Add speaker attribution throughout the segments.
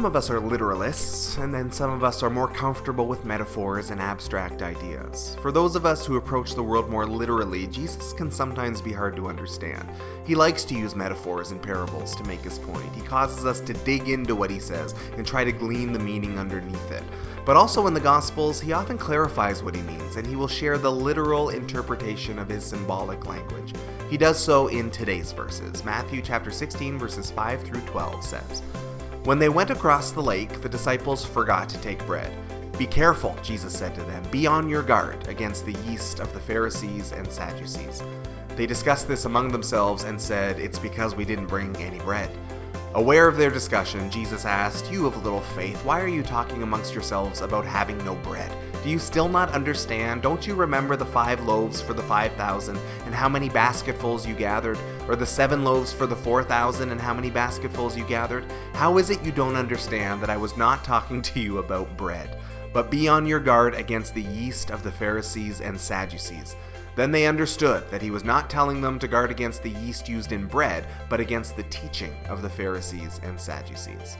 Speaker 1: Some of us are literalists, and then some of us are more comfortable with metaphors and abstract ideas. For those of us who approach the world more literally, Jesus can sometimes be hard to understand. He likes to use metaphors and parables to make his point. He causes us to dig into what he says and try to glean the meaning underneath it. But also in the Gospels, he often clarifies what he means, and he will share the literal interpretation of his symbolic language. He does so in today's verses. Matthew chapter 16 verses 5 through 12 says, when they went across the lake, the disciples forgot to take bread. Be careful, Jesus said to them. Be on your guard against the yeast of the Pharisees and Sadducees. They discussed this among themselves and said, It's because we didn't bring any bread. Aware of their discussion, Jesus asked, You of little faith, why are you talking amongst yourselves about having no bread? Do you still not understand? Don't you remember the five loaves for the five thousand, and how many basketfuls you gathered? Or the seven loaves for the four thousand, and how many basketfuls you gathered? How is it you don't understand that I was not talking to you about bread? But be on your guard against the yeast of the Pharisees and Sadducees. Then they understood that he was not telling them to guard against the yeast used in bread, but against the teaching of the Pharisees and Sadducees.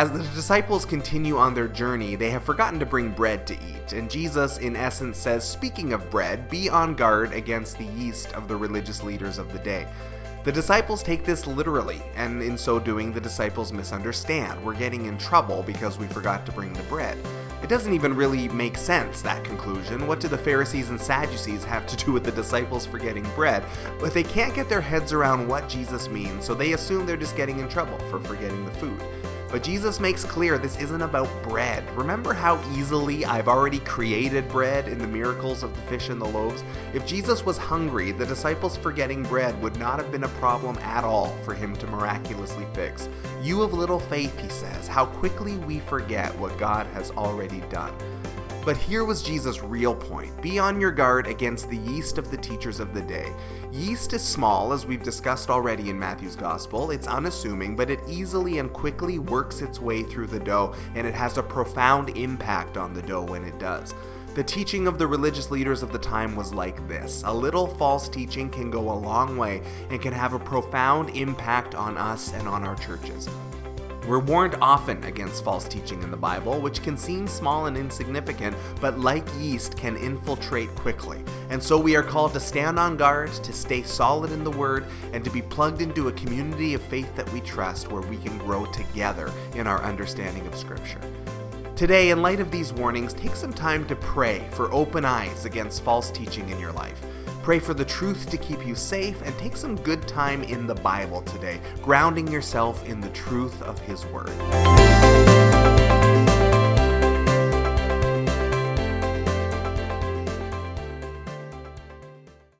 Speaker 1: As the disciples continue on their journey, they have forgotten to bring bread to eat, and Jesus, in essence, says, Speaking of bread, be on guard against the yeast of the religious leaders of the day. The disciples take this literally, and in so doing, the disciples misunderstand. We're getting in trouble because we forgot to bring the bread. It doesn't even really make sense, that conclusion. What do the Pharisees and Sadducees have to do with the disciples forgetting bread? But they can't get their heads around what Jesus means, so they assume they're just getting in trouble for forgetting the food. But Jesus makes clear this isn't about bread. Remember how easily I've already created bread in the miracles of the fish and the loaves? If Jesus was hungry, the disciples forgetting bread would not have been a problem at all for him to miraculously fix. You of little faith, he says, how quickly we forget what God has already done. But here was Jesus' real point be on your guard against the yeast of the teachers of the day. Yeast is small, as we've discussed already in Matthew's Gospel. It's unassuming, but it easily and quickly works its way through the dough, and it has a profound impact on the dough when it does. The teaching of the religious leaders of the time was like this a little false teaching can go a long way and can have a profound impact on us and on our churches. We're warned often against false teaching in the Bible, which can seem small and insignificant, but like yeast can infiltrate quickly. And so we are called to stand on guard, to stay solid in the Word, and to be plugged into a community of faith that we trust where we can grow together in our understanding of Scripture. Today, in light of these warnings, take some time to pray for open eyes against false teaching in your life. Pray for the truth to keep you safe and take some good time in the Bible today, grounding yourself in the truth of His Word.